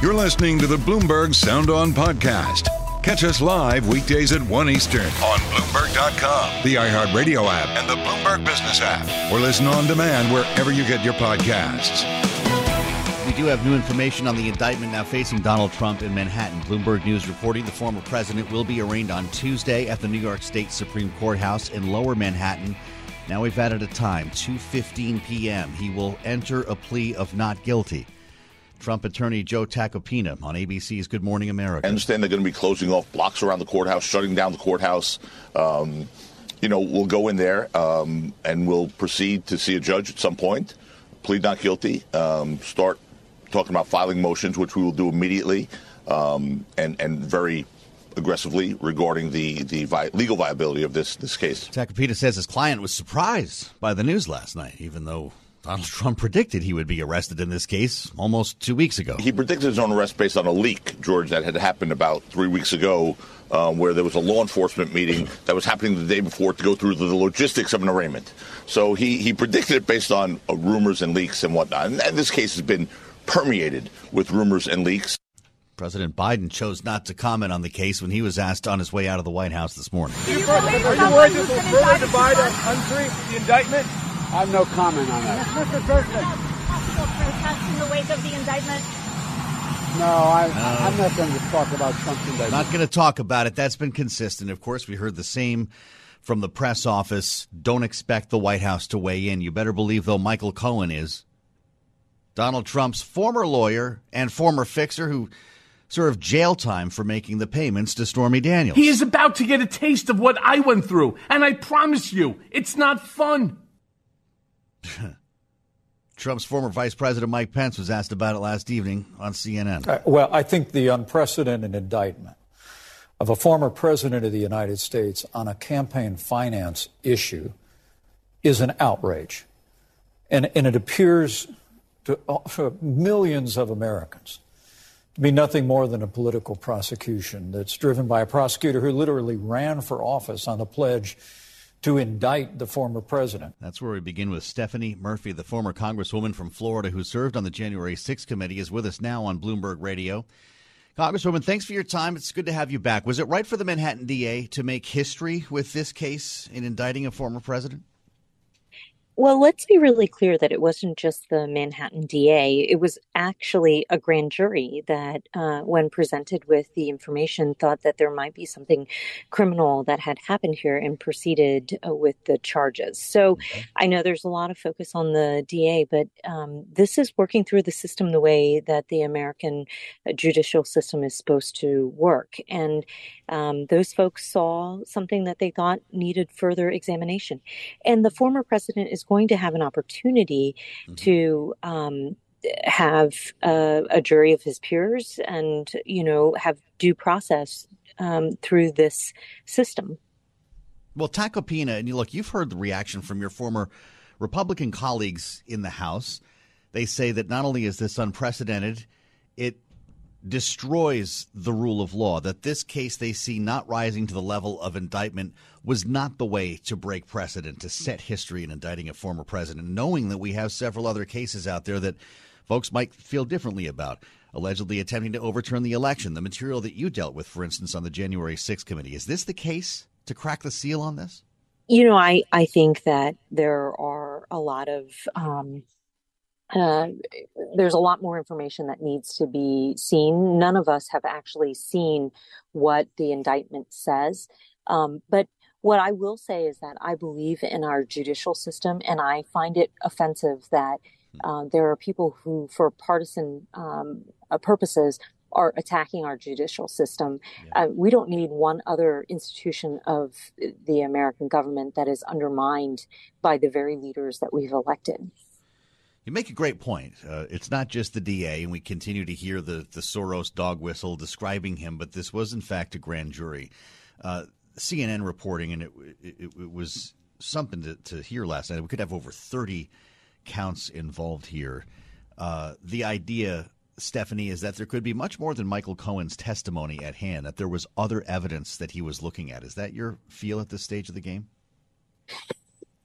You're listening to the Bloomberg Sound On Podcast. Catch us live weekdays at 1 Eastern on Bloomberg.com, the iHeartRadio app, and the Bloomberg Business app, or listen on demand wherever you get your podcasts. We do have new information on the indictment now facing Donald Trump in Manhattan. Bloomberg News reporting the former president will be arraigned on Tuesday at the New York State Supreme Courthouse in Lower Manhattan. Now we've added a time, 2:15 p.m. He will enter a plea of not guilty. Trump attorney Joe Tacopina on ABC's Good Morning America. I understand they're going to be closing off blocks around the courthouse, shutting down the courthouse. Um, you know, we'll go in there um, and we'll proceed to see a judge at some point, plead not guilty, um, start talking about filing motions, which we will do immediately um, and, and very aggressively regarding the, the vi- legal viability of this, this case. Tacopina says his client was surprised by the news last night, even though Donald Trump predicted he would be arrested in this case almost two weeks ago. He predicted his own arrest based on a leak, George, that had happened about three weeks ago, um, where there was a law enforcement meeting that was happening the day before to go through the, logistics of an arraignment. So he, he predicted it based on uh, rumors and leaks and whatnot. And, and this case has been permeated with rumors and leaks. President Biden chose not to comment on the case when he was asked on his way out of the White House this morning. Are you worried this will further divide our country, the indictment? I have no comment on that. Mr. President. Possible protests in the wake of the indictment? No, I, no. I'm not going to talk about Trump's indictment. Not going to talk about it. That's been consistent. Of course, we heard the same from the press office. Don't expect the White House to weigh in. You better believe, though, Michael Cohen is. Donald Trump's former lawyer and former fixer who served jail time for making the payments to Stormy Daniels. He is about to get a taste of what I went through, and I promise you, it's not fun. Trump's former Vice President Mike Pence was asked about it last evening on CNN. Uh, well, I think the unprecedented indictment of a former president of the United States on a campaign finance issue is an outrage. And, and it appears to, to millions of Americans to be nothing more than a political prosecution that's driven by a prosecutor who literally ran for office on the pledge to indict the former president. That's where we begin with Stephanie Murphy, the former congresswoman from Florida who served on the January 6th committee, is with us now on Bloomberg Radio. Congresswoman, thanks for your time. It's good to have you back. Was it right for the Manhattan DA to make history with this case in indicting a former president? Well, let's be really clear that it wasn't just the Manhattan DA. It was actually a grand jury that, uh, when presented with the information, thought that there might be something criminal that had happened here and proceeded uh, with the charges. So okay. I know there's a lot of focus on the DA, but um, this is working through the system the way that the American uh, judicial system is supposed to work. And um, those folks saw something that they thought needed further examination. And the former president is going to have an opportunity mm-hmm. to um, have a, a, jury of his peers and, you know, have due process um, through this system. Well, Tacopina, and you look, you've heard the reaction from your former Republican colleagues in the House. They say that not only is this unprecedented, it destroys the rule of law, that this case they see not rising to the level of indictment was not the way to break precedent, to set history in indicting a former president, knowing that we have several other cases out there that folks might feel differently about, allegedly attempting to overturn the election, the material that you dealt with, for instance, on the January 6th committee. Is this the case to crack the seal on this? You know, I, I think that there are a lot of um, uh, there's a lot more information that needs to be seen. None of us have actually seen what the indictment says. Um, but what I will say is that I believe in our judicial system, and I find it offensive that uh, there are people who, for partisan um, uh, purposes, are attacking our judicial system. Yeah. Uh, we don't need one other institution of the American government that is undermined by the very leaders that we've elected. You make a great point. Uh, it's not just the DA, and we continue to hear the, the Soros dog whistle describing him, but this was, in fact, a grand jury. Uh, CNN reporting, and it, it, it was something to, to, hear last night. We could have over 30 counts involved here. Uh, the idea, Stephanie, is that there could be much more than Michael Cohen's testimony at hand, that there was other evidence that he was looking at. Is that your feel at this stage of the game?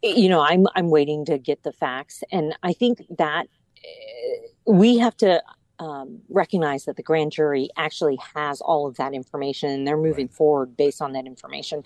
you know, I'm I'm waiting to get the facts, and I think that uh, we have to um, recognize that the grand jury actually has all of that information, and they're moving right. forward based on that information.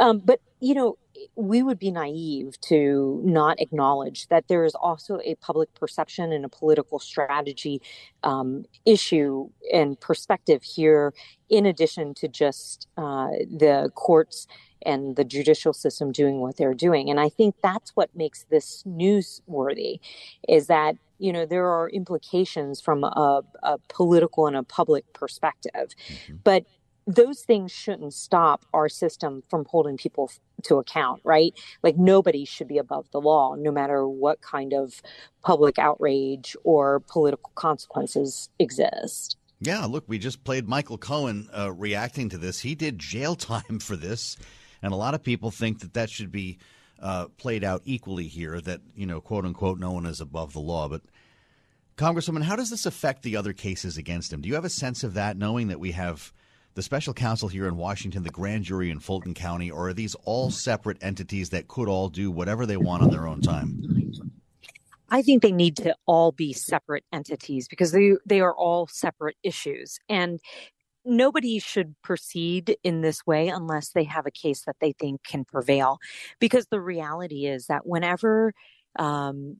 Um, but you know, we would be naive to not acknowledge that there is also a public perception and a political strategy um, issue and perspective here, in addition to just uh, the courts and the judicial system doing what they're doing. And I think that's what makes this newsworthy is that, you know, there are implications from a, a political and a public perspective. Mm-hmm. But those things shouldn't stop our system from holding people to account, right? Like nobody should be above the law, no matter what kind of public outrage or political consequences exist. Yeah, look, we just played Michael Cohen uh, reacting to this. He did jail time for this. And a lot of people think that that should be uh, played out equally here, that, you know, quote unquote, no one is above the law. But, Congresswoman, how does this affect the other cases against him? Do you have a sense of that, knowing that we have the special counsel here in Washington, the grand jury in Fulton County, or are these all separate entities that could all do whatever they want on their own time? I think they need to all be separate entities because they they are all separate issues. And nobody should proceed in this way unless they have a case that they think can prevail. Because the reality is that whenever um,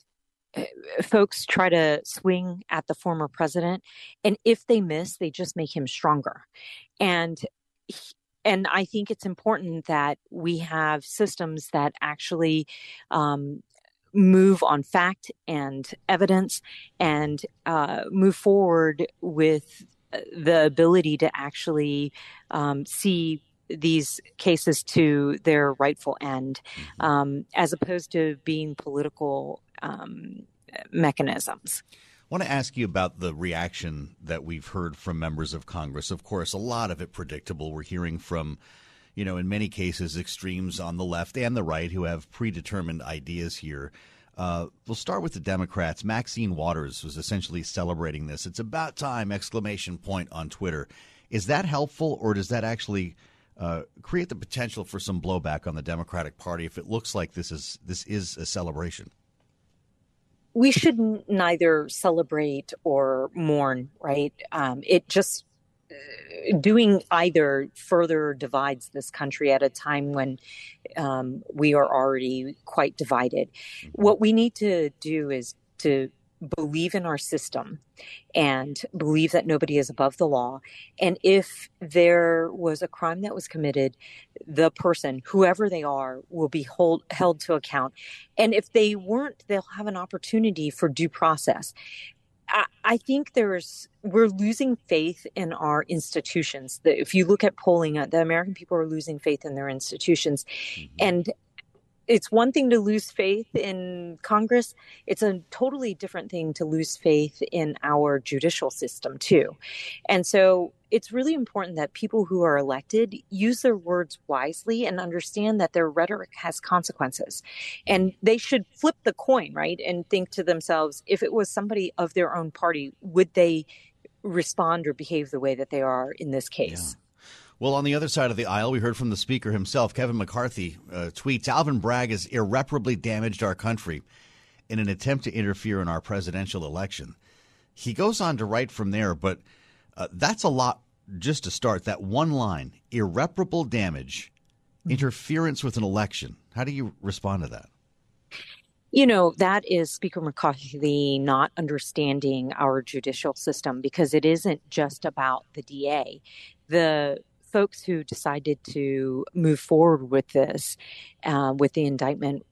eh, folks try to swing at the former president, and if they miss, they just make him stronger. And and I think it's important that we have systems that actually um, move on fact and evidence and uh, move forward with the ability to actually um, see these cases to their rightful end, mm-hmm. um, as opposed to being political um, mechanisms. I want to ask you about the reaction that we've heard from members of Congress. Of course, a lot of it predictable. We're hearing from, you know, in many cases, extremes on the left and the right who have predetermined ideas here. Uh, we'll start with the Democrats. Maxine Waters was essentially celebrating this. It's about time! Exclamation point on Twitter. Is that helpful, or does that actually uh, create the potential for some blowback on the Democratic Party if it looks like this is this is a celebration? We should neither celebrate or mourn, right? Um, it just doing either further divides this country at a time when um, we are already quite divided. Mm-hmm. What we need to do is to believe in our system and believe that nobody is above the law. And if there was a crime that was committed, the person, whoever they are, will be hold, held to account. And if they weren't, they'll have an opportunity for due process. I, think there's we're losing faith in our institutions. If you look at polling, uh, the American people are losing faith in their institutions, mm-hmm. and it's one thing to lose faith in Congress. It's a totally different thing to lose faith in our judicial system too. And so it's really important that people who are elected use their words wisely and understand that their rhetoric has consequences. And they should flip the coin, right? And think to themselves, if it was somebody of their own party, would they respond or behave the way that they are in this case? Yeah. Well, on the other side of the aisle, we heard from the speaker himself. Kevin McCarthy uh, tweets Alvin Bragg has irreparably damaged our country in an attempt to interfere in our presidential election. He goes on to write from there, but uh, that's a lot just to start. That one line irreparable damage, interference with an election. How do you respond to that? You know, that is Speaker McCarthy not understanding our judicial system because it isn't just about the DA. The folks who decided to move forward with this, uh, with the indictment,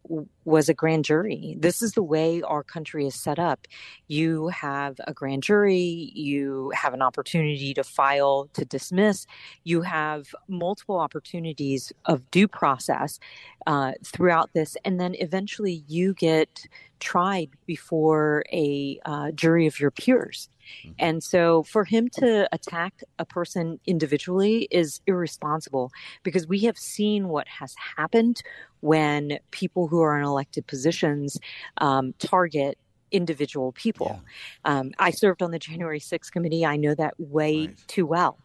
was a grand jury. This is the way our country is set up. You have a grand jury, you have an opportunity to file to dismiss, you have multiple opportunities of due process uh, throughout this, and then eventually you get tried before a uh, jury of your peers. Mm-hmm. And so for him to attack a person individually is irresponsible because we have seen what has happened when people who are in elected positions um, target individual people. Yeah. Um, I served on the January 6th committee. I know that way right. too well.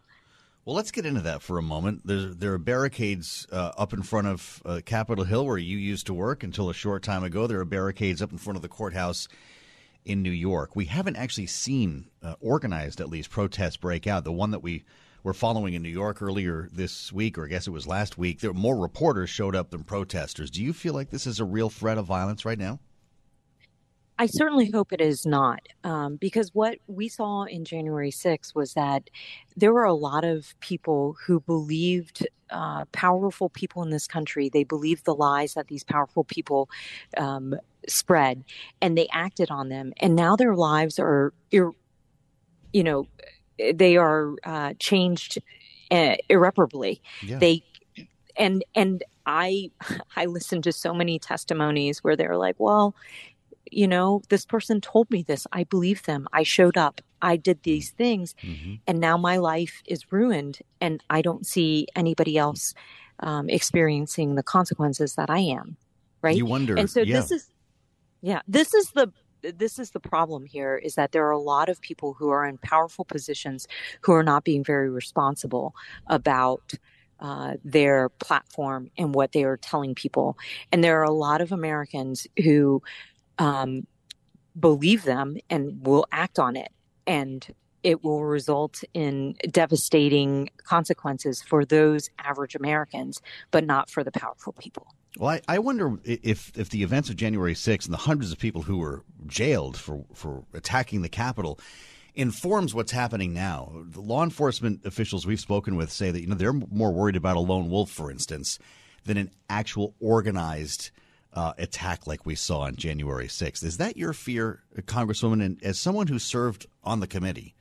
Well, let's get into that for a moment. There, there are barricades uh, up in front of uh, Capitol Hill where you used to work until a short time ago. There are barricades up in front of the courthouse in New York. We haven't actually seen uh, organized, at least, protests break out. The one that we were following in New York earlier this week, or I guess it was last week, there were more reporters showed up than protesters. Do you feel like this is a real threat of violence right now? I certainly hope it is not, um, because what we saw in January 6th was that there were a lot of people who believed uh, powerful people in this country. They believed the lies that these powerful people um, spread, and they acted on them. And now their lives are, ir- you know, they are uh, changed uh, irreparably. Yeah. They and and I I listened to so many testimonies where they're like, well, you know, this person told me this. I believe them. I showed up. I did these things. Mm-hmm. And now my life is ruined. And I don't see anybody else um, experiencing the consequences that I am. Right. You wonder. And so yeah. this is, yeah, this is the, this is the problem here is that there are a lot of people who are in powerful positions who are not being very responsible about uh, their platform and what they are telling people. And there are a lot of Americans who um, believe them and will act on it. And it will result in devastating consequences for those average Americans, but not for the powerful people. Well, I, I wonder if if the events of January 6th and the hundreds of people who were jailed for, for attacking the Capitol informs what's happening now. The law enforcement officials we've spoken with say that you know they're more worried about a lone wolf, for instance, than an actual organized uh, attack like we saw on January 6th. Is that your fear, Congresswoman? And as someone who served on the committee,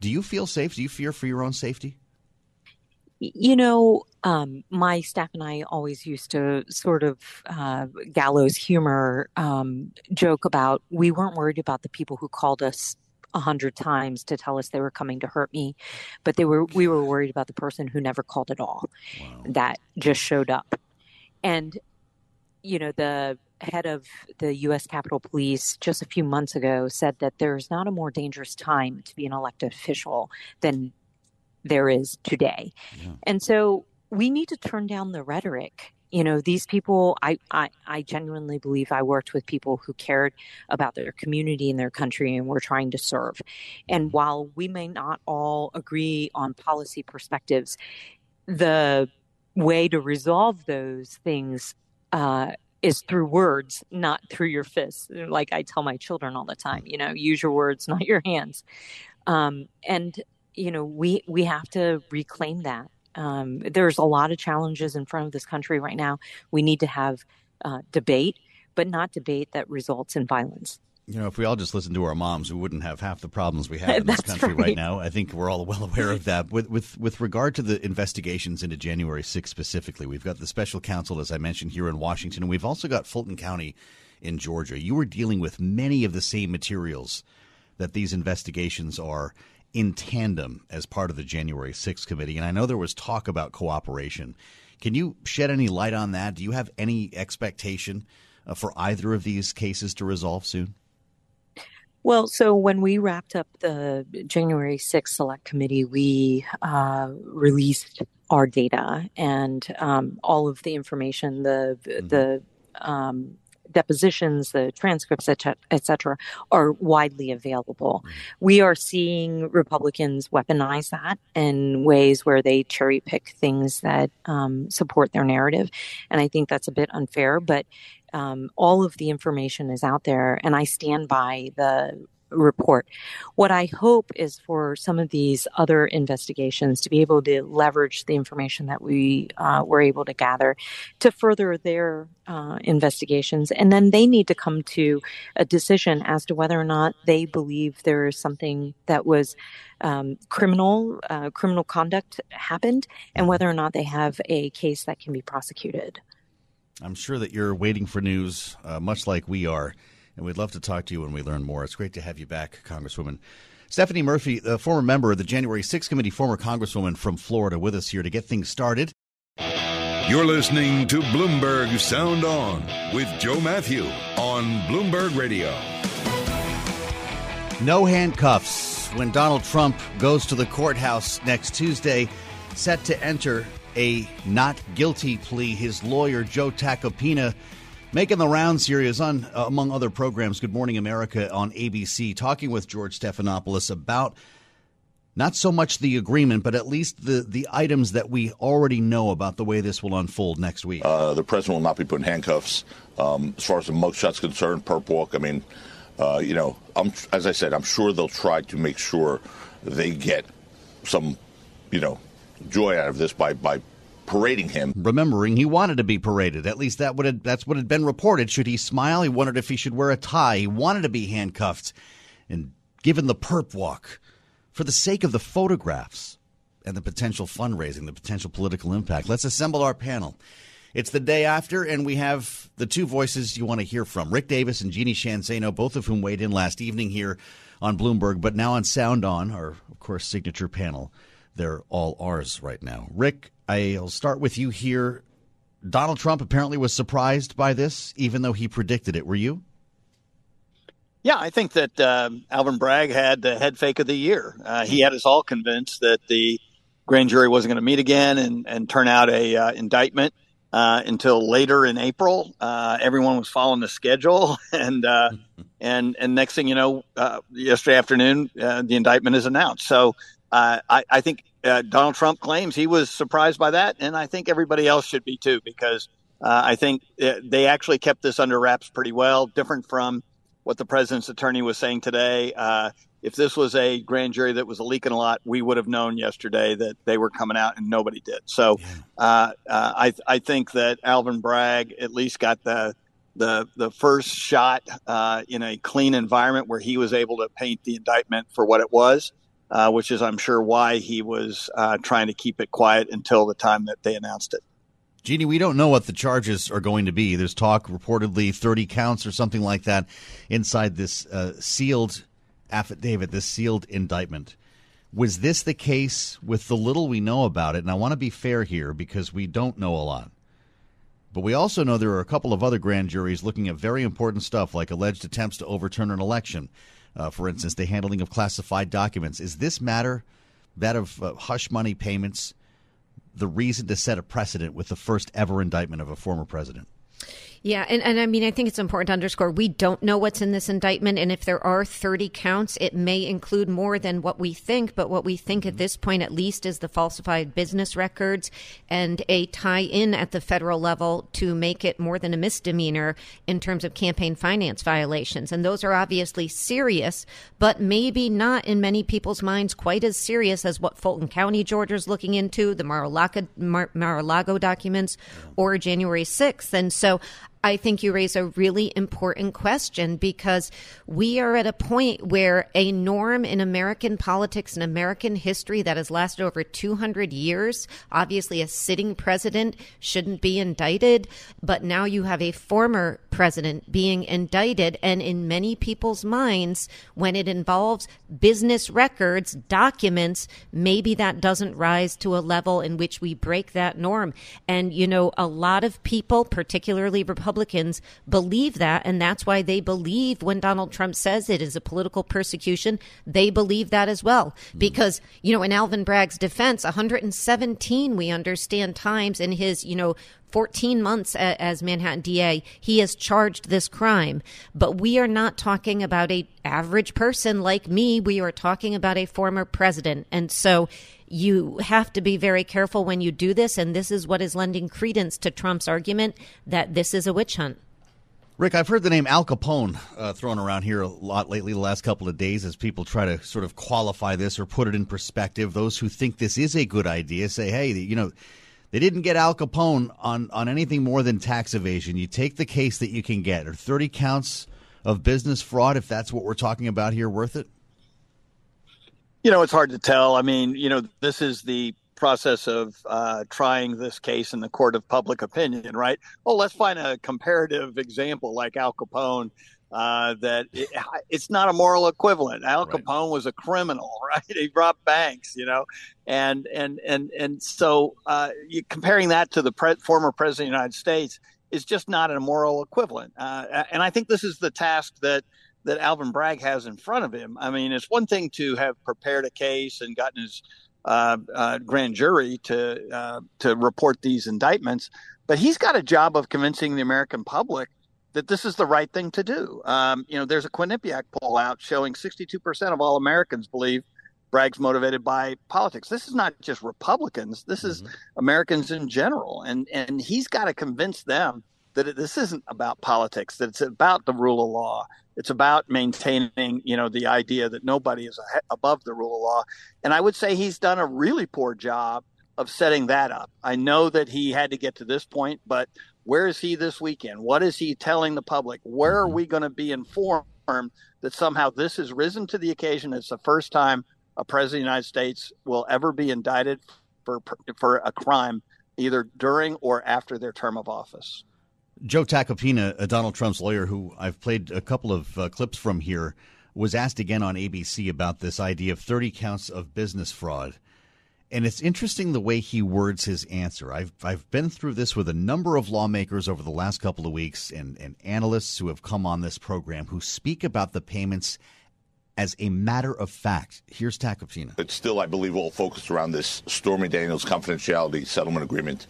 do you feel safe? Do you fear for your own safety? You know, um, my staff and I always used to sort of uh, gallows humor um, joke about we weren't worried about the people who called us a hundred times to tell us they were coming to hurt me, but they were we were worried about the person who never called at all, wow. that just showed up, and you know, the head of the U.S. Capitol Police just a few months ago said that there's not a more dangerous time to be an elected official than there is today. Yeah. And so we need to turn down the rhetoric. You know, these people, I, I, I genuinely believe I worked with people who cared about their community and their country and were trying to serve. And mm-hmm. while we may not all agree on policy perspectives, the way to resolve those things uh, is through words, not through your fists. Like I tell my children all the time, you know, use your words, not your hands. Um, and you know, we we have to reclaim that. Um, there's a lot of challenges in front of this country right now. We need to have uh, debate, but not debate that results in violence. You know, if we all just listened to our moms, we wouldn't have half the problems we have in this country right. right. now. I think we're all well aware of that. With with with regard to the investigations into January 6th specifically, we've got the special counsel, as I mentioned, here in Washington, and we've also got Fulton County in Georgia. You were dealing with many of the same materials that these investigations are in tandem as part of the January 6th committee, and I know there was talk about cooperation. Can you shed any light on that? Do you have any expectation uh, for either of these cases to resolve soon? Well, so when we wrapped up the January 6th Select Committee, we uh, released our data and um, all of the information, the mm-hmm. the um, depositions, the transcripts, et cetera, are widely available. Mm-hmm. We are seeing Republicans weaponize that in ways where they cherry pick things that um, support their narrative. And I think that's a bit unfair, but um, all of the information is out there, and I stand by the report. What I hope is for some of these other investigations to be able to leverage the information that we uh, were able to gather to further their uh, investigations. And then they need to come to a decision as to whether or not they believe there is something that was um, criminal, uh, criminal conduct happened, and whether or not they have a case that can be prosecuted. I'm sure that you're waiting for news, uh, much like we are. and we'd love to talk to you when we learn more. It's great to have you back, Congresswoman. Stephanie Murphy, the former member of the January 6th Committee, former Congresswoman from Florida, with us here to get things started. You're listening to Bloomberg Sound On with Joe Mathieu on Bloomberg Radio. No handcuffs when Donald Trump goes to the courthouse next Tuesday, set to enter a not guilty plea. His lawyer, Joe Tacopina, making the rounds here. He is on, uh, among other programs, Good Morning America on ABC, talking with George Stephanopoulos about not so much the agreement, but at least the, the items that we already know about the way this will unfold next week. Uh, the president will not be put in handcuffs. Um, as far as the mugshot's concerned, perp walk, I mean, uh, you know, I'm, as I said, I'm sure they'll try to make sure they get some, you know, joy out of this by, by parading him. Remembering he wanted to be paraded. At least that would have, that's what had been reported. Should he smile? He wondered if he should wear a tie. He wanted to be handcuffed and given the perp walk for the sake of the photographs and the potential fundraising, the potential political impact. Let's assemble our panel. It's the day after, and we have the two voices you want to hear from Rick Davis and Jeannie Sheehan Zaino, both of whom weighed in last evening here on Bloomberg, but now on Sound On, our, of course, signature panel. They're all ours right now. Rick, I'll start with you here. Donald Trump apparently was surprised by this, even though he predicted it. Were you? Yeah, I think that um, Alvin Bragg had the head fake of the year. Uh, he had us all convinced that the grand jury wasn't going to meet again and, and turn out a uh, indictment uh, until later in April. Uh, everyone was following the schedule, and uh, and and next thing you know, uh, yesterday afternoon, the indictment is announced. So I, I, think Donald Trump claims he was surprised by that, and I think everybody else should be too, because I think they actually kept this under wraps pretty well, different from what the president's attorney was saying today. Uh, if this was a grand jury that was leaking a lot, we would have known yesterday that they were coming out, and nobody did. So, uh, uh, I I think that Alvin Bragg at least got the the the first shot uh, in a clean environment where he was able to paint the indictment for what it was, uh, which is I'm sure why he was uh, trying to keep it quiet until the time that they announced it. Jeannie, we don't know what the charges are going to be. There's talk, reportedly, 30 counts or something like that inside this uh, sealed affidavit, this sealed indictment. Was this the case with the little we know about it? And I want to be fair here because we don't know a lot. But we also know there are a couple of other grand juries looking at very important stuff like alleged attempts to overturn an election. Uh, for instance, the handling of classified documents. Is this matter, that of uh, hush money payments, the reason to set a precedent with the first ever indictment of a former president. Yeah, and, and I mean, I think it's important to underscore we don't know what's in this indictment. And if there are 30 counts, it may include more than what we think. But what we think at mm-hmm. this point, at least, is the falsified business records and a tie in at the federal level to make it more than a misdemeanor in terms of campaign finance violations. And those are obviously serious, but maybe not in many people's minds quite as serious as what Fulton County, Georgia is looking into, the Mar-a-Lago, Mar-a-Lago documents, or January 6th. And so I think you raise a really important question because we are at a point where a norm in American politics and American history that has lasted over 200 years, obviously a sitting president shouldn't be indicted, but now you have a former president being indicted. And in many people's minds, when it involves business records, documents, maybe that doesn't rise to a level in which we break that norm. And, you know, a lot of people, particularly Republicans, Republicans believe that, and that's why they believe when Donald Trump says it is a political persecution, they believe that as well. Mm-hmm. Because, you know, in Alvin Bragg's defense, 117, we understand, times in his, you know, 14 months as Manhattan DA, he has charged this crime. But we are not talking about a average person like me. We are talking about a former president. And so you have to be very careful when you do this. And this is what is lending credence to Trump's argument that this is a witch hunt. Rick, I've heard the name Al Capone uh, thrown around here a lot lately, the last couple of days, as people try to sort of qualify this or put it in perspective. Those who think this is a good idea say, hey, you know, they didn't get Al Capone on, on anything more than tax evasion. You take the case that you can get. or 30 counts of business fraud, if that's what we're talking about here, worth it? You know, it's hard to tell. I mean, you know, this is the process of uh, trying this case in the court of public opinion, right? Well, let's find a comparative example like Al Capone uh, that it, it's not a moral equivalent. Al Capone was a criminal, right? He robbed banks, you know, and and and and so uh, you, comparing that to the pre- former president of the United States is just not a moral equivalent. Uh, and I think this is the task that that Alvin Bragg has in front of him. I mean, it's one thing to have prepared a case and gotten his uh, uh, grand jury to uh, to report these indictments, but he's got a job of convincing the American public that this is the right thing to do. Um, you know, there's a Quinnipiac poll out showing 62% of all Americans believe Bragg's motivated by politics. This is not just Republicans. This is mm-hmm. Americans in general, and and he's got to convince them that this isn't about politics. That it's about the rule of law. It's about maintaining, you know, the idea that nobody is above the rule of law. And I would say he's done a really poor job of setting that up. I know that he had to get to this point, but where is he this weekend? What is he telling the public? Where are mm-hmm. we going to be informed that somehow this has risen to the occasion? It's the first time a president of the United States will ever be indicted for for a crime either during or after their term of office. Joe Tacopina, uh, Donald Trump's lawyer, who I've played a couple of uh, clips from here, was asked again on ABC about this idea of 30 counts of business fraud. And it's interesting the way he words his answer. I've I've been through this with a number of lawmakers over the last couple of weeks and, and analysts who have come on this program who speak about the payments as a matter of fact. Here's Tacopina. It's still, I believe, all focused around this Stormy Daniels confidentiality settlement agreement,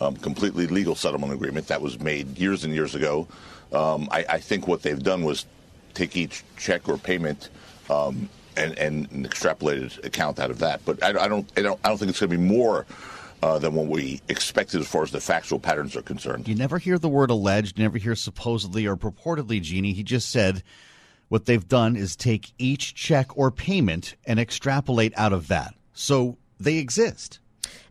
um, completely legal settlement agreement that was made years and years ago. Um, I, I, think what they've done was take each check or payment um, and, and an extrapolated account out of that. But I, I don't, I don't, I don't think it's going to be more. Uh, than what we expected as far as the factual patterns are concerned. You never hear the word alleged, never hear supposedly or purportedly, Jeannie. He just said what they've done is take each check or payment and extrapolate out of that. So they exist.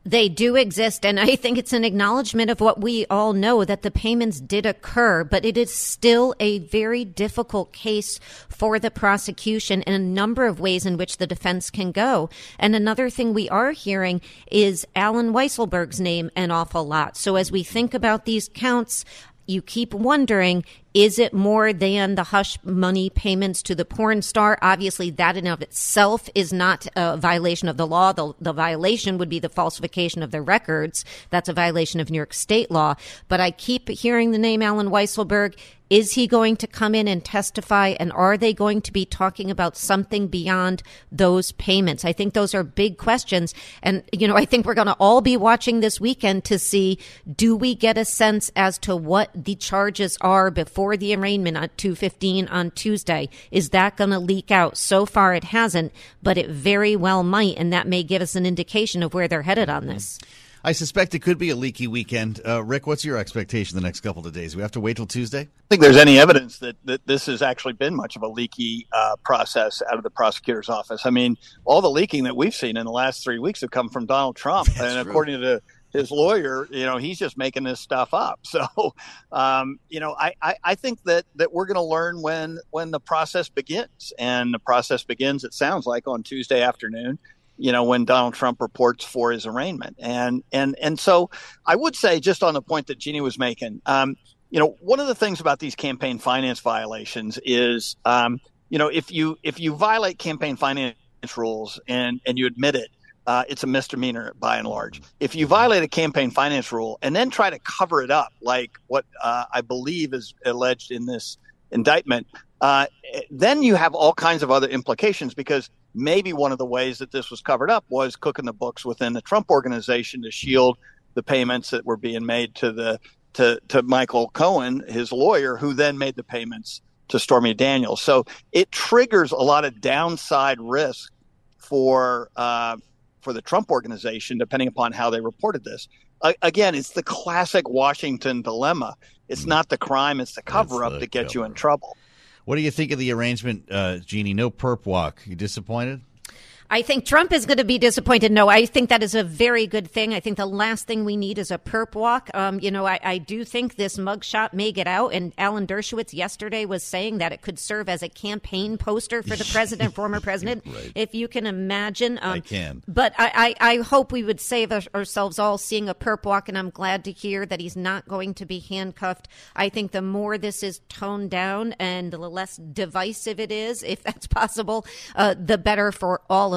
They do exist, and I think it's an acknowledgement of what we all know that the payments did occur, but it is still a very difficult case for the prosecution in a number of ways in which the defense can go. And another thing we are hearing is Allen Weisselberg's name an awful lot. So as we think about these counts, you keep wondering is it more than the hush money payments to the porn star? Obviously, that in of itself is not a violation of the law. The, the violation would be the falsification of their records. That's a violation of New York state law. But I keep hearing the name Allen Weisselberg. Is he going to come in and testify? And are they going to be talking about something beyond those payments? I think those are big questions. And, you know, I think we're going to all be watching this weekend to see do we get a sense as to what the charges are before the arraignment at 215 on Tuesday? Is that going to leak out? So far, it hasn't, but it very well might. And that may give us an indication of where they're headed on this. I suspect it could be a leaky weekend. Uh, Rick, what's your expectation the next couple of days? We have to wait till Tuesday. I think there's any evidence that, that this has actually been much of a leaky uh, process out of the prosecutor's office. I mean, all the leaking that we've seen in the last three weeks have come from Donald Trump, That's and true. according to his lawyer, you know, he's just making this stuff up. So, um, you know, I, I, I, think that, that we're going to learn when when the process begins, and the process begins. It sounds like on Tuesday afternoon you know, when Donald Trump reports for his arraignment. And and and so I would say, just on the point that Jeannie was making, um, you know, one of the things about these campaign finance violations is, um, you know, if you if you violate campaign finance rules and and you admit it. Uh, it's a misdemeanor by and large. If you violate a campaign finance rule and then try to cover it up, like what uh, I believe is alleged in this indictment, uh, then you have all kinds of other implications because maybe one of the ways that this was covered up was cooking the books within the Trump organization to shield the payments that were being made to the to to Michael Cohen, his lawyer, who then made the payments to Stormy Daniels. So it triggers a lot of downside risk for uh, for the Trump organization, depending upon how they reported this. Uh, again, it's the classic Washington dilemma. It's mm. not the crime; it's the cover up that gets you in trouble. What do you think of the arrangement, uh, Jeannie? No perp walk. You disappointed? I think Trump is going to be disappointed. No, I think that is a very good thing. I think the last thing we need is a perp walk. Um, you know, I, I, do think this mugshot may get out, and Alan Dershowitz yesterday was saying that it could serve as a campaign poster for the president, former president. Right. If you can imagine, um, I can. But I, I, I, hope we would save ourselves all seeing a perp walk, and I'm glad to hear that he's not going to be handcuffed. I think the more this is toned down and the less divisive it is, if that's possible, uh, the better for all of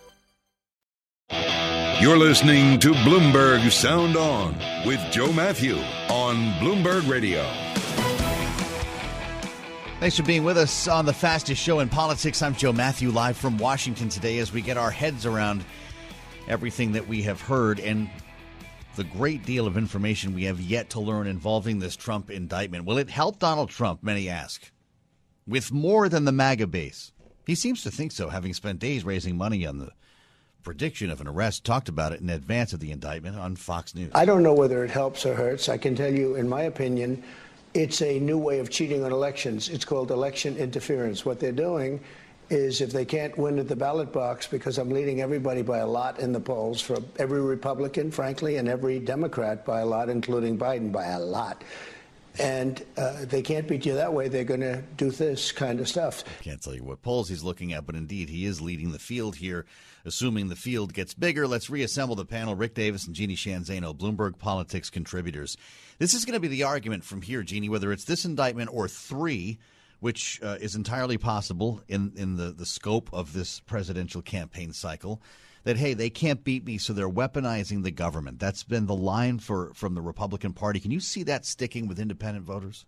You're listening to Bloomberg Sound On with Joe Mathieu on Bloomberg Radio. Thanks for being with us on the fastest show in politics. I'm Joe Mathieu, live from Washington today as we get our heads around everything that we have heard and the great deal of information we have yet to learn involving this Trump indictment. Will it help Donald Trump, many ask, with more than the MAGA base? He seems to think so, having spent days raising money on the prediction of an arrest, talked about it in advance of the indictment on Fox News. I don't know whether it helps or hurts. I can tell you, in my opinion, it's a new way of cheating on elections. It's called election interference. What they're doing is if they can't win at the ballot box, because I'm leading everybody by a lot in the polls, for every Republican, frankly, and every Democrat by a lot, including Biden by a lot. And uh, they can't beat you that way. They're going to do this kind of stuff. I can't tell you what polls he's looking at, but indeed, he is leading the field here. Assuming the field gets bigger, let's reassemble the panel. Rick Davis and Jeannie Sheehan Zaino, Bloomberg Politics contributors. This is going to be the argument from here, Jeannie, whether it's this indictment or three, which uh, is entirely possible in, in the, the scope of this presidential campaign cycle that hey they can't beat me so they're weaponizing the government that's been the line for from the republican party can you see that sticking with independent voters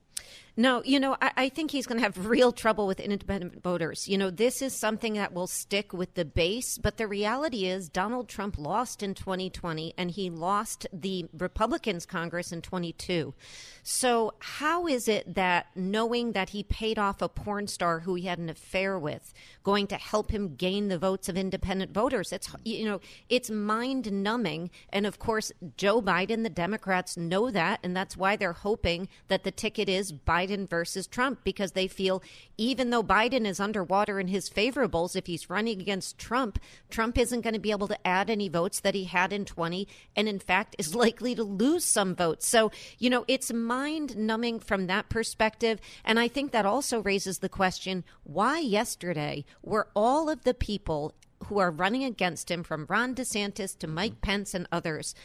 no, you know, I, I think he's going to have real trouble with independent voters. You know, this is something that will stick with the base, but the reality is Donald Trump lost in 2020 and he lost the Republicans Congress in 22. So, how is it that knowing that he paid off a porn star who he had an affair with going to help him gain the votes of independent voters? It's you know, it's mind numbing and of course Joe Biden the Democrats know that and that's why they're hoping that the ticket is Biden versus Trump because they feel even though Biden is underwater in his favorables, if he's running against Trump, Trump isn't going to be able to add any votes that he had in 20, and in fact is likely to lose some votes. So, you know, it's mind numbing from that perspective. And I think that also raises the question why yesterday were all of the people who are running against him, from Ron DeSantis to Mike Pence and others,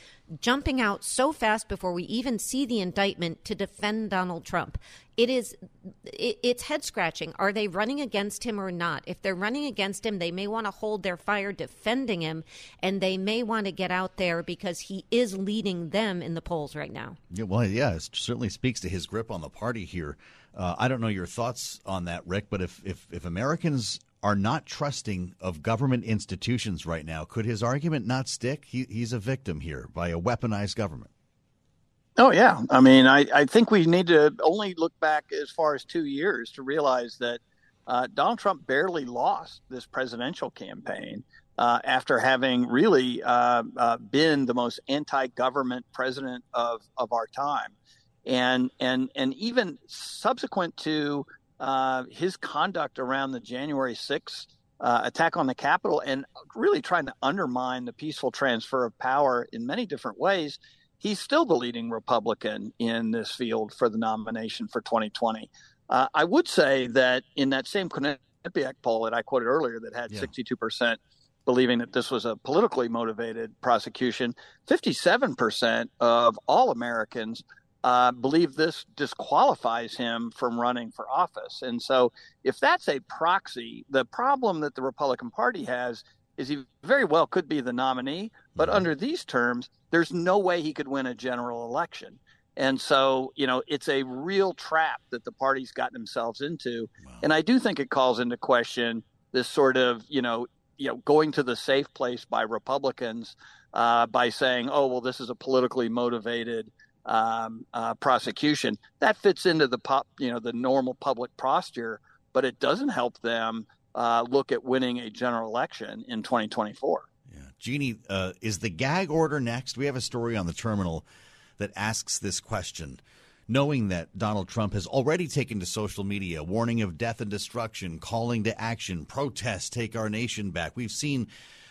jumping out so fast before we even see the indictment to defend Donald Trump. It is, it, it's head scratching. Are they running against him or not? If they're running against him, they may want to hold their fire defending him, and they may want to get out there because he is leading them in the polls right now. Yeah, well, yeah, it certainly speaks to his grip on the party here. Uh, I don't know your thoughts on that, Rick, but if, if, if Americans are not trusting of government institutions right now. Could his argument not stick? He, he's a victim here by a weaponized government. Oh, yeah. I mean, I, I think we need to only look back as far as two years to realize that uh, Donald Trump barely lost this presidential campaign uh, after having really uh, uh, been the most anti-government president of, of our time, and and and even subsequent to uh, his conduct around the January sixth uh, attack on the Capitol, and really trying to undermine the peaceful transfer of power in many different ways, he's still the leading Republican in this field for the nomination for 2020. Uh, I would say that in that same Quinnipiac poll that I quoted earlier, that had yeah. 62% believing that this was a politically motivated prosecution. 57% of all Americans uh, believe this disqualifies him from running for office. And so, if that's a proxy, the problem that the Republican Party has is he very well could be the nominee, but mm-hmm. under these terms, there's no way he could win a general election. And so, you know, it's a real trap that the party's gotten themselves into. Wow. And I do think it calls into question this sort of, you know, you know going to the safe place by Republicans uh, by saying, "Oh, well, this is a politically motivated um, uh, prosecution." That fits into the pop, you know, the normal public posture, but it doesn't help them uh, look at winning a general election in 2024. Yeah, Jeannie, uh, is the gag order next? We have a story on the terminal that asks this question knowing that Donald Trump has already taken to social media, warning of death and destruction, calling to action, protest, take our nation back. We've seen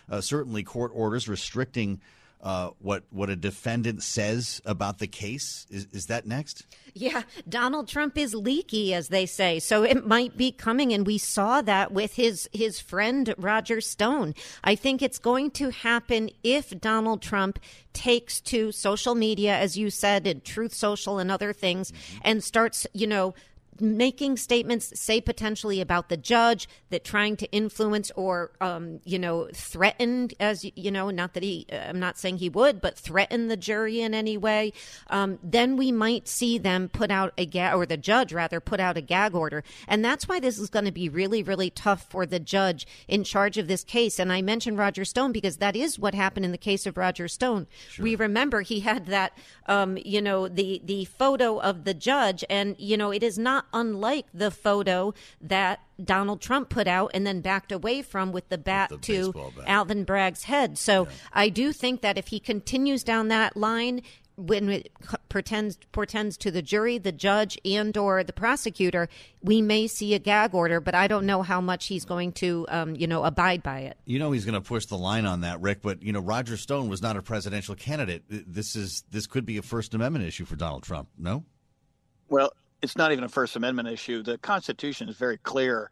uh, certainly court orders restricting uh, what what a defendant says about the case. Is is that next? Yeah, Donald Trump is leaky, as they say, so it might be coming, and we saw that with his his friend Roger Stone. I think it's going to happen if Donald Trump takes to social media, as you said, and Truth Social and other things, mm-hmm. and starts, you know, making statements, say potentially about the judge, that trying to influence or, um, you know, threaten, as you know, not that he, uh, I'm not saying he would, but threaten the jury in any way, um, then we might see them put out a gag, or the judge rather, put out a gag order. And that's why this is going to be really, really tough for the judge in charge of this case. And I mentioned Roger Stone because that is what happened in the case of Roger Stone. Sure. We remember he had that, um, you know, the, the photo of the judge, and, you know, it is not unlike the photo that Donald Trump put out and then backed away from with the bat with the to bat. Alvin Bragg's head. So yeah. I do think that if he continues down that line, when it pretends portends to the jury, the judge, and or the prosecutor, we may see a gag order. But I don't know how much he's going to, um, you know, abide by it. You know, he's going to push the line on that, Rick. But you know, Roger Stone was not a presidential candidate. This is this could be a First Amendment issue for Donald Trump. No. Well, it's not even a First Amendment issue. The Constitution is very clear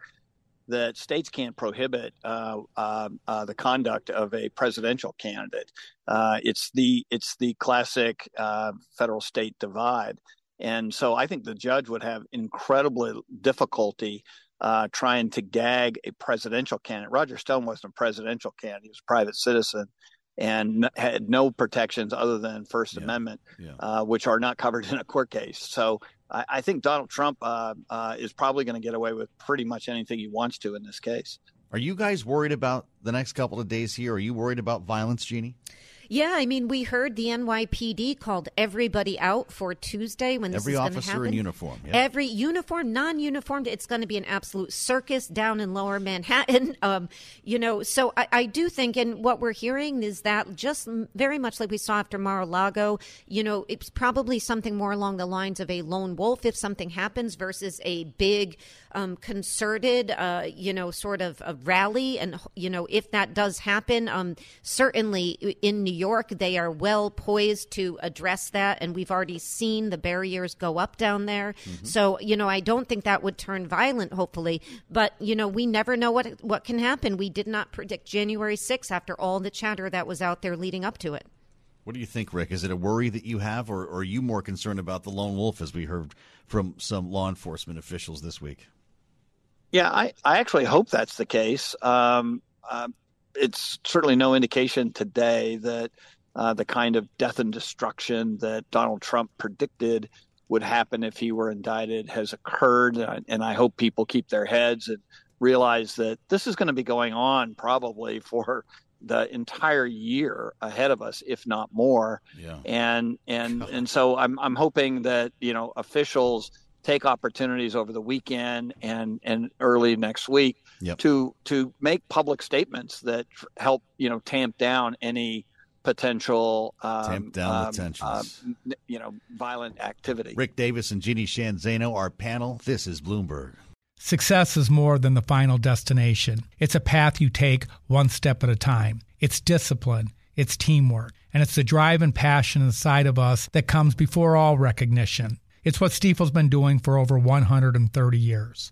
that states can't prohibit uh, uh, uh, the conduct of a presidential candidate. Uh, it's the it's the classic uh, federal state divide, and so I think the judge would have incredible difficulty uh, trying to gag a presidential candidate. Roger Stone wasn't a presidential candidate; he was a private citizen. And had no protections other than First yeah. Amendment, yeah. which are not covered in a court case. So I, I think Donald Trump uh, uh, is probably going to get away with pretty much anything he wants to in this case. Are you guys worried about the next couple of days here? Are you worried about violence, Jeannie? Yeah, I mean, we heard the NYPD called everybody out for Tuesday when this Every is going to happen. Every officer in uniform. Yeah. Every uniform, non-uniformed. It's going to be an absolute circus down in Lower Manhattan. Um, you know, so I, I, do think, and what we're hearing is that just very much like we saw after Mar-a-Lago. You know, it's probably something more along the lines of a lone wolf if something happens versus a big um, concerted, uh, you know, sort of a rally. And you know, if that does happen, um, certainly in New York, they are well poised to address that. And we've already seen the barriers go up down there. Mm-hmm. So, you know, I don't think that would turn violent, hopefully. But, you know, we never know what, what can happen. We did not predict January 6th after all the chatter that was out there leading up to it. What do you think, Rick? Is it a worry that you have, or, or are you more concerned about the lone wolf, as we heard from some law enforcement officials this week? Yeah, I, I actually hope that's the case. Um, uh, it's certainly no indication today that uh, the kind of death and destruction that Donald Trump predicted would happen if he were indicted has occurred. Uh, and I hope people keep their heads and realize that this is going to be going on probably for the entire year ahead of us, if not more. Yeah. And and and so I'm I'm hoping that you know officials take opportunities over the weekend and and early next week Yep. to to make public statements that help you know tamp down any potential um, Tamp down the um, tensions. um, you know violent activity. Rick Davis and Jeannie Sheehan Zaino, our panel. This is Bloomberg. Success is more than the final destination. It's a path you take one step at a time. It's discipline, it's teamwork, and it's the drive and passion inside of us that comes before all recognition. It's what Stifel's been doing for over 130 years.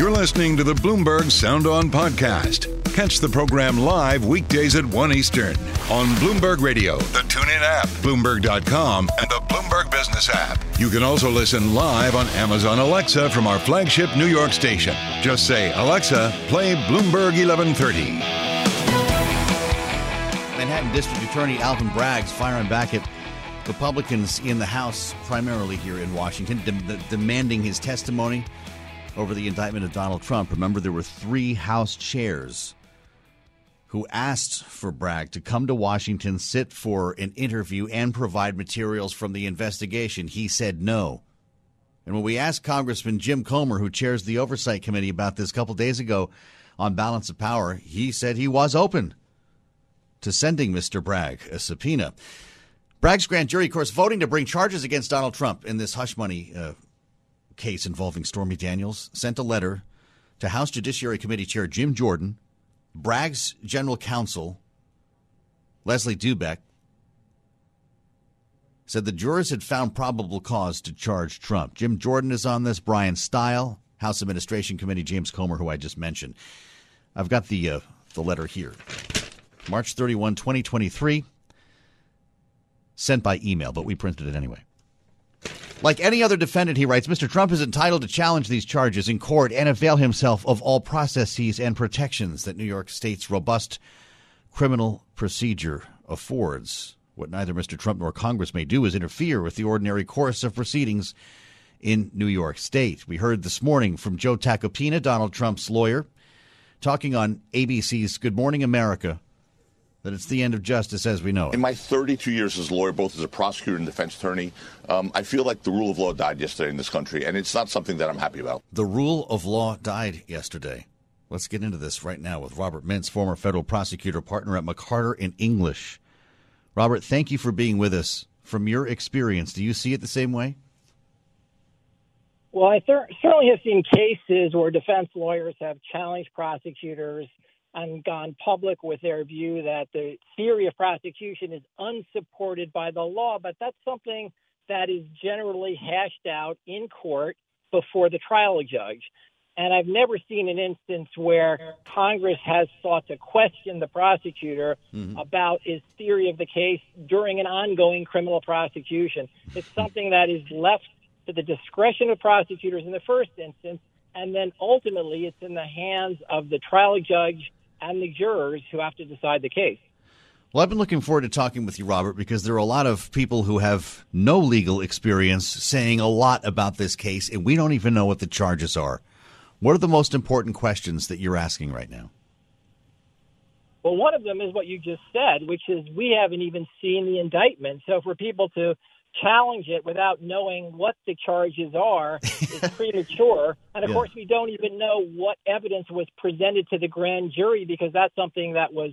You're listening to the Bloomberg Sound On podcast. Catch the program live weekdays at 1 Eastern on Bloomberg Radio, the TuneIn app, Bloomberg.com, and the Bloomberg Business app. You can also listen live on Amazon Alexa from our flagship New York station. Just say, Alexa, play Bloomberg 1130. Manhattan District Attorney Alvin Bragg's firing back at Republicans in the House, primarily here in Washington, de- de- demanding his testimony over the indictment of Donald Trump. Remember, there were three House chairs who asked for Bragg to come to Washington, sit for an interview, and provide materials from the investigation. He said no. And when we asked Congressman Jim Comer, who chairs the Oversight Committee, about this a couple days ago on balance of power, he said he was open to sending Mr. Bragg a subpoena. Bragg's grand jury, of course, voting to bring charges against Donald Trump in this hush money uh, case involving Stormy Daniels, sent a letter to House Judiciary Committee Chair Jim Jordan, Bragg's general counsel, Leslie Dubeck, said the jurors had found probable cause to charge Trump. Jim Jordan is on this, Bryan Steil, House Administration Committee, James Comer, who I just mentioned. I've got the, uh, the letter here. March 31, 2023, sent by email, but we printed it anyway. Like any other defendant, he writes, Mr. Trump is entitled to challenge these charges in court and avail himself of all processes and protections that New York State's robust criminal procedure affords. What neither Mr. Trump nor Congress may do is interfere with the ordinary course of proceedings in New York State. We heard this morning from Joe Tacopina, Donald Trump's lawyer, talking on ABC's Good Morning America that it's the end of justice as we know it. In my 32 years as a lawyer, both as a prosecutor and defense attorney, um, I feel like the rule of law died yesterday in this country, and it's not something that I'm happy about. The rule of law died yesterday. Let's get into this right now with Robert Mintz, former federal prosecutor, partner at McCarter & English. Robert, thank you for being with us. From your experience, do you see it the same way? Well, I th- certainly have seen cases where defense lawyers have challenged prosecutors and gone public with their view that the theory of prosecution is unsupported by the law, but that's something that is generally hashed out in court before the trial judge. And I've never seen an instance where Congress has sought to question the prosecutor Mm-hmm. about his theory of the case during an ongoing criminal prosecution. It's something that is left to the discretion of prosecutors in the first instance, and then ultimately it's in the hands of the trial judge and the jurors who have to decide the case. Well, I've been looking forward to talking with you, Robert, because there are a lot of people who have no legal experience saying a lot about this case, and we don't even know what the charges are. What are the most important questions that you're asking right now? Well, one of them is what you just said, which is we haven't even seen the indictment. So for people to challenge it without knowing what the charges are is premature. And of Yeah. course, we don't even know what evidence was presented to the grand jury because that's something that was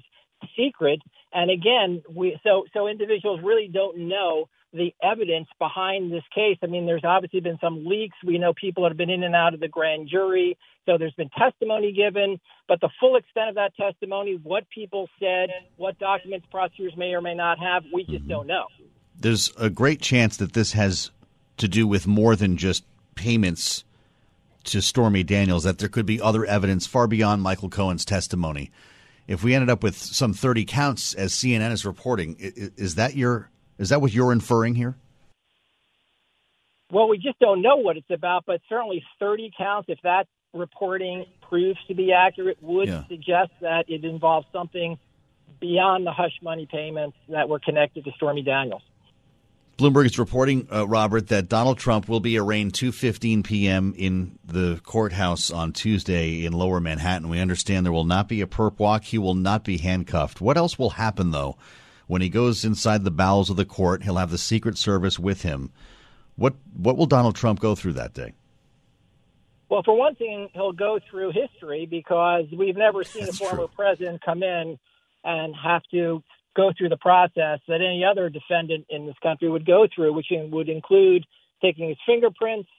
secret. And again, we so so individuals really don't know the evidence behind this case. I mean, there's obviously been some leaks. We know people have been in and out of the grand jury. So there's been testimony given, but the full extent of that testimony, what people said, what documents prosecutors may or may not have, we just mm-hmm. don't know. There's a great chance that this has to do with more than just payments to Stormy Daniels, that there could be other evidence far beyond Michael Cohen's testimony. If we ended up with some 30 counts, as CNN is reporting, is that your is that what you're inferring here? Well, we just don't know what it's about, but certainly 30 counts, if that reporting proves to be accurate, would Yeah. suggest that it involves something beyond the hush money payments that were connected to Stormy Daniels. Bloomberg is reporting, uh, Robert, that Donald Trump will be arraigned 2:15 p.m. in the courthouse on Tuesday in Lower Manhattan. We understand there will not be a perp walk. He will not be handcuffed. What else will happen though? When he goes inside the bowels of the court, he'll have the Secret Service with him. What what will Donald Trump go through that day? Well, for one thing, he'll go through history because we've never seen a former president come in and have to go through the process that any other defendant in this country would go through, which would include taking his fingerprints,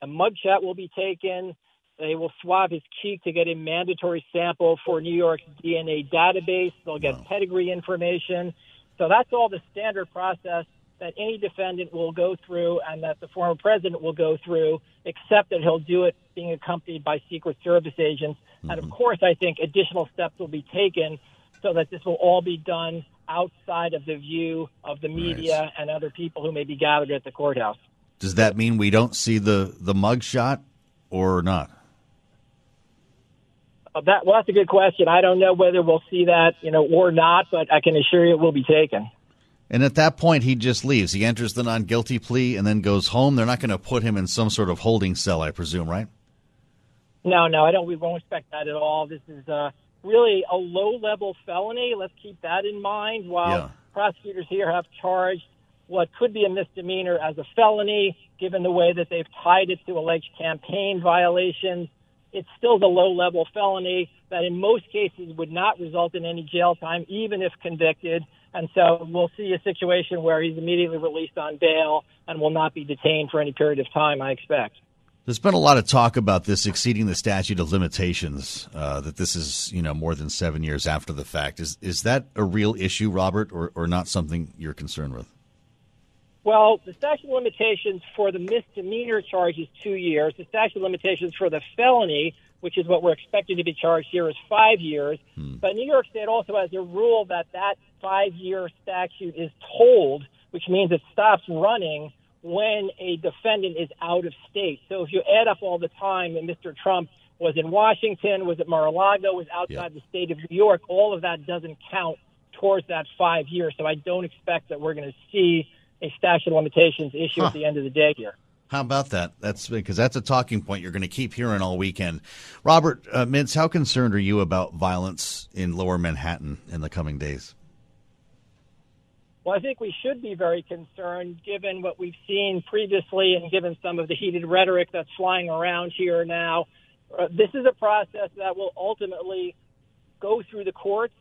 a mugshot will be taken. They will swab his cheek to get a mandatory sample for New York's DNA database. They'll get pedigree information. So that's all the standard process that any defendant will go through and that the former president will go through, except that he'll do it being accompanied by Secret Service agents. And of mm-hmm. course, I think additional steps will be taken so that this will all be done outside of the view of the media and other people who may be gathered at the courthouse. Does that mean we don't see the the mug shot or not? Uh, That well, that's a good question. I don't know whether we'll see that, you know, or not, but I can assure you it will be taken. And at that point, he just leaves. He enters the non guilty plea and then goes home. They're not going to put him in some sort of holding cell, I presume, right? No, no, I don't. We won't expect that at all. This is uh, really a low-level felony. Let's keep that in mind. While Yeah. prosecutors here have charged what could be a misdemeanor as a felony, given the way that they've tied it to alleged campaign violations, it's still the low-level felony that, in most cases, would not result in any jail time, even if convicted. And so we'll see a situation where he's immediately released on bail and will not be detained for any period of time. I expect. There's been a lot of talk about this exceeding the statute of limitations. Uh, that this is, you know, more than seven years after the fact. Is is that a real issue, Robert, or or not something you're concerned with? Well, the statute of limitations for the misdemeanor charge is two years. The statute of limitations for the felony, which is what we're expected to be charged here, is five years. But New York State also has a rule that that five-year statute is told, which means it stops running when a defendant is out of state. So if you add up all the time that Mr. Trump was in Washington, was at Mar-a-Lago, was outside the state of New York, all of that doesn't count towards that five years. So I don't expect that we're going to see a statute of limitations issue Huh. at the end of the day here. How about that? That's because that's a talking point you're going to keep hearing all weekend. Robert uh, Mintz, how concerned are you about violence in Lower Manhattan in the coming days? Well, I think we should be very concerned given what we've seen previously and given some of the heated rhetoric that's flying around here now. Uh, this is a process that will ultimately go through the courts.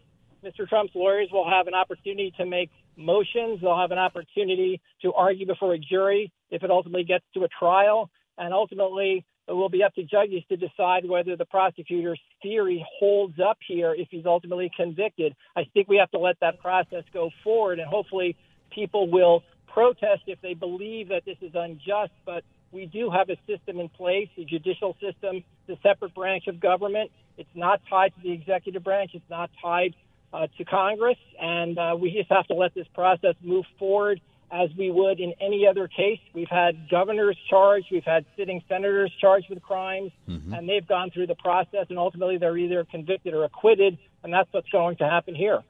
Mr. Trump's lawyers will have an opportunity to make motions. They'll have an opportunity to argue before a jury if it ultimately gets to a trial. And ultimately, it will be up to judges to decide whether the prosecutor's theory holds up here if he's ultimately convicted. I think we have to let that process go forward, and hopefully, people will protest if they believe that this is unjust. But we do have a system in place, the judicial system, the separate branch of government. It's not tied to the executive branch. It's not tied uh, to Congress, and uh, we just have to let this process move forward as we would in any other case. We've had governors charged, we've had sitting senators charged with crimes, mm-hmm. and they've gone through the process, and ultimately they're either convicted or acquitted, and that's what's going to happen here.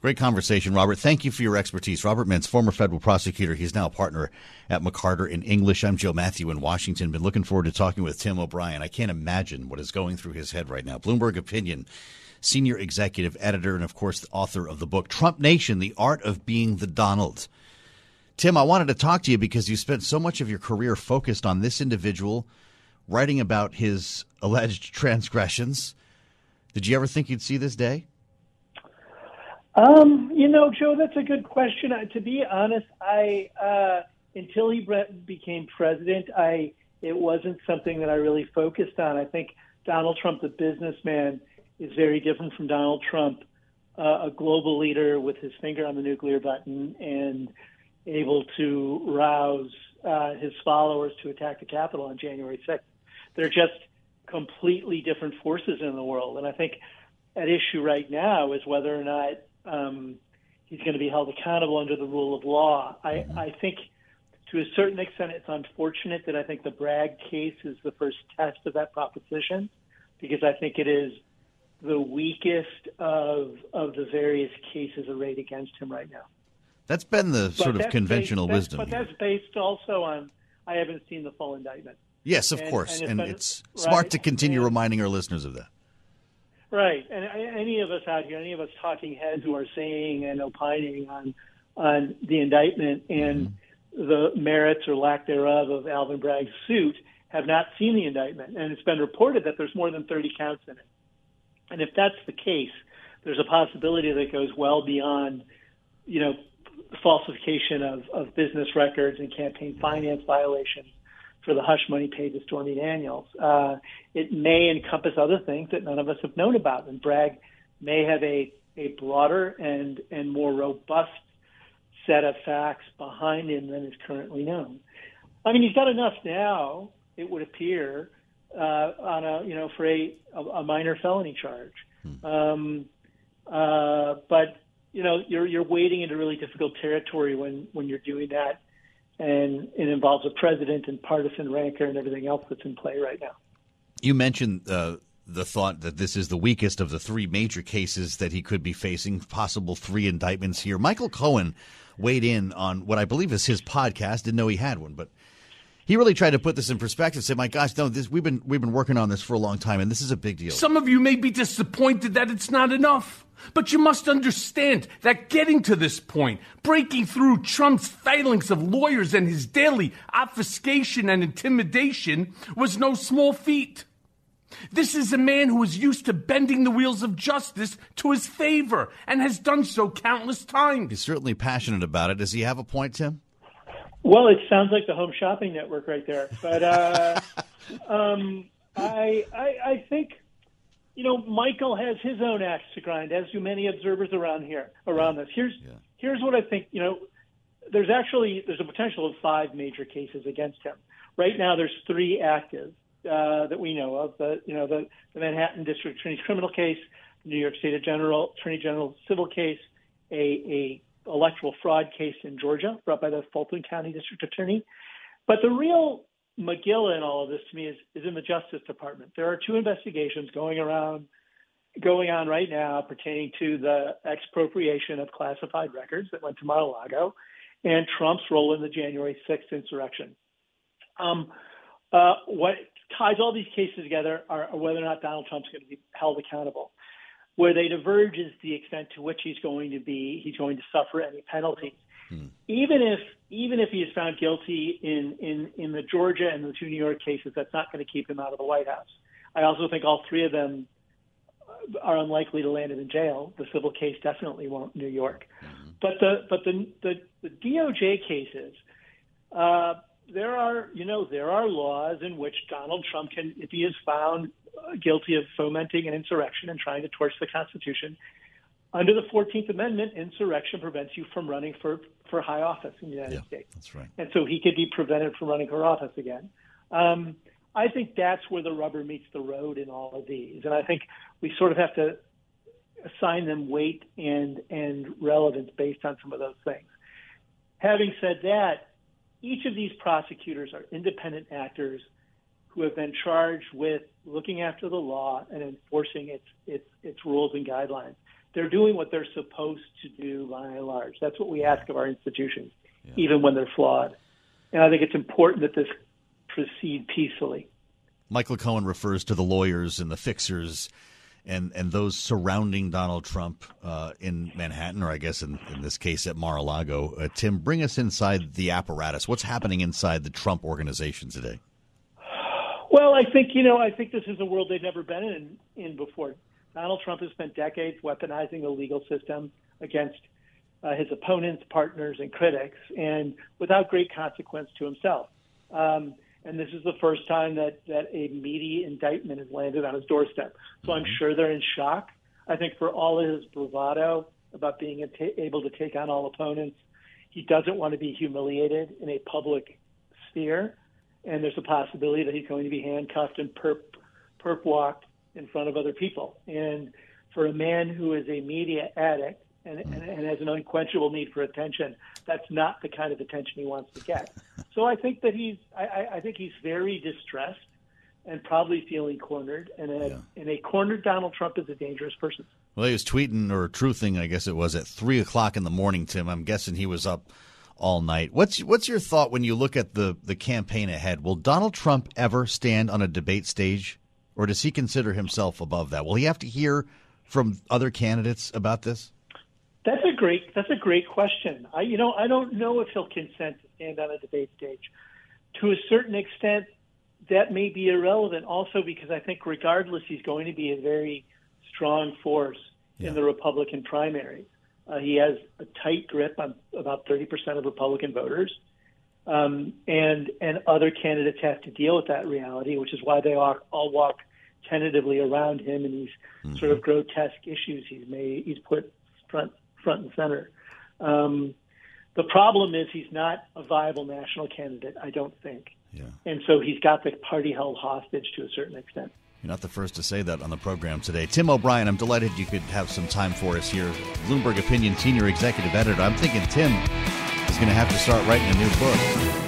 Great conversation, Robert. Thank you for your expertise. Robert Mintz, former federal prosecutor. He's now a partner at McCarter & English. I'm Joe Mathieu in Washington. Been looking forward to talking with Tim O'Brien. I can't imagine what is going through his head right now. Bloomberg Opinion, senior executive editor, and of course, the author of the book Trump Nation The Art of Being the Donald. Tim, I wanted to talk to you because you spent so much of your career focused on this individual, writing about his alleged transgressions. Did you ever think you'd see this day? Um, you know, Joe, that's a good question. To be honest, I uh, until he became president, I it wasn't something that I really focused on. I think Donald Trump, the businessman, is very different from Donald Trump, uh, a global leader with his finger on the nuclear button and able to rouse uh, his followers to attack the Capitol on January 6th. They're just completely different forces in the world. And I think at issue right now is whether or not um, he's going to be held accountable under the rule of law. I. I think to a certain extent it's unfortunate that I think the Bragg case is the first test of that proposition because I think it is the weakest of of the various cases arrayed against him right now. That's been the sort of conventional based, wisdom. But that's based also on I haven't seen the full indictment. Yes, of and, course, and, and been, it's smart to continue and, reminding our listeners of that. Right, and any of us out here, any of us talking heads who are saying and opining on on the indictment and mm-hmm. the merits or lack thereof of Alvin Bragg's suit have not seen the indictment, and it's been reported that there's more than 30 counts in it. And if that's the case, there's a possibility that goes well beyond, you know, falsification of, of business records and campaign finance violations for the hush money paid to Stormy Daniels. Uh, it may encompass other things that none of us have known about, and Bragg may have a, a broader and, and more robust set of facts behind him than is currently known. I mean, he's got enough now, it would appear, uh, on a you know for a, a minor felony charge. Hmm. Um, uh, but you know you're you're wading into really difficult territory when when you're doing that, and it involves a president and partisan rancor and everything else that's in play right now. You mentioned uh, the thought that this is the weakest of the three major cases that he could be facing, possible three indictments here. Michael Cohen weighed in on what I believe is his podcast. Didn't know he had one, but he really tried to put this in perspective. Say, my gosh, no, this we've been we've been working on this for a long time, and this is a big deal. Some of you may be disappointed that it's not enough. But you must understand that getting to this point, breaking through Trump's phalanx of lawyers and his daily obfuscation and intimidation was no small feat. This is a man who is used to bending the wheels of justice to his favor and has done so countless times. He's certainly passionate about it. Does he have a point, Tim? Well, it sounds like the Home Shopping Network right there. But uh, um, I, I, I think, you know, Michael has his own axe to grind, as do many observers around here around this. Here's yeah. here's what I think. You know, there's actually there's a potential of five major cases against him. Right now, there's three active uh, that we know of. The you know the, the Manhattan District Attorney's criminal case, the New York State General Attorney General civil case, a a electoral fraud case in Georgia brought by the Fulton County District Attorney. But the real McGill in all of this to me is, is in the Justice Department. There are two investigations going around going on right now pertaining to the expropriation of classified records that went to Mar-a-Lago and Trump's role in the January 6th insurrection. Um, uh, what ties all these cases together are whether or not Donald Trump's going to be held accountable. Where they diverge is the extent to which he's going to be he's going to suffer any penalties. Hmm. Even if even if he is found guilty in, in, in the Georgia and the two New York cases, that's not going to keep him out of the White House. I also think all three of them are unlikely to land him in jail. The civil case definitely won't New York. Mm-hmm. But the but the the, the DOJ cases, uh, there are you know there are laws in which Donald Trump can, if he is found guilty of fomenting an insurrection and trying to torch the Constitution. Under the 14th Amendment, insurrection prevents you from running for, for high office in the United yeah, States. That's right. And so he could be prevented from running for office again. Um, I think that's where the rubber meets the road in all of these. And I think we sort of have to assign them weight and, and relevance based on some of those things. Having said that, each of these prosecutors are independent actors who have been charged with looking after the law and enforcing its its its rules and guidelines. They're doing what they're supposed to do by and large. That's what we ask of our institutions, yeah. even when they're flawed. And I think it's important that this proceed peacefully. Michael Cohen refers to the lawyers and the fixers and and those surrounding Donald Trump uh, in Manhattan, or I guess in, in this case at Mar-a-Lago. Uh, Tim, bring us inside the apparatus. What's happening inside the Trump organization today? Well, I think you know, I think this is a world they've never been in in before. Donald Trump has spent decades weaponizing the legal system against uh, his opponents, partners, and critics, and without great consequence to himself. Um, and this is the first time that that a meaty indictment has landed on his doorstep. So I'm sure they're in shock. I think for all of his bravado about being able to take on all opponents, he doesn't want to be humiliated in a public sphere, and there's a possibility that he's going to be handcuffed and perp perp walked in front of other people. And for a man who is a media addict and, and, and has an unquenchable need for attention, that's not the kind of attention he wants to get. So I think that he's I, I think he's very distressed and probably feeling cornered. And a, yeah. and a cornered Donald Trump is a dangerous person. Well, he was tweeting or truthing, I guess it was at three o'clock in the morning. Tim, I'm guessing he was up all night. What's what's your thought when you look at the the campaign ahead? Will Donald Trump ever stand on a debate stage, or does he consider himself above that? Will he have to hear from other candidates about this? That's a great that's a great question. I you know I don't know if he'll consent to stand on a debate stage. To a certain extent, that may be irrelevant. Also, because I think regardless, he's going to be a very strong force yeah. in the Republican primary. Uh, he has a tight grip on about 30% of Republican voters, um, and and other candidates have to deal with that reality, which is why they all, all walk tentatively around him in these mm-hmm. sort of grotesque issues he's made. He's put front front and center. Um, the problem is he's not a viable national candidate, I don't think. Yeah. And so he's got the party held hostage to a certain extent. You're not the first to say that on the program today. Tim O'Brien, I'm delighted you could have some time for us here. Bloomberg Opinion Senior Executive Editor. I'm thinking Tim is going to have to start writing a new book.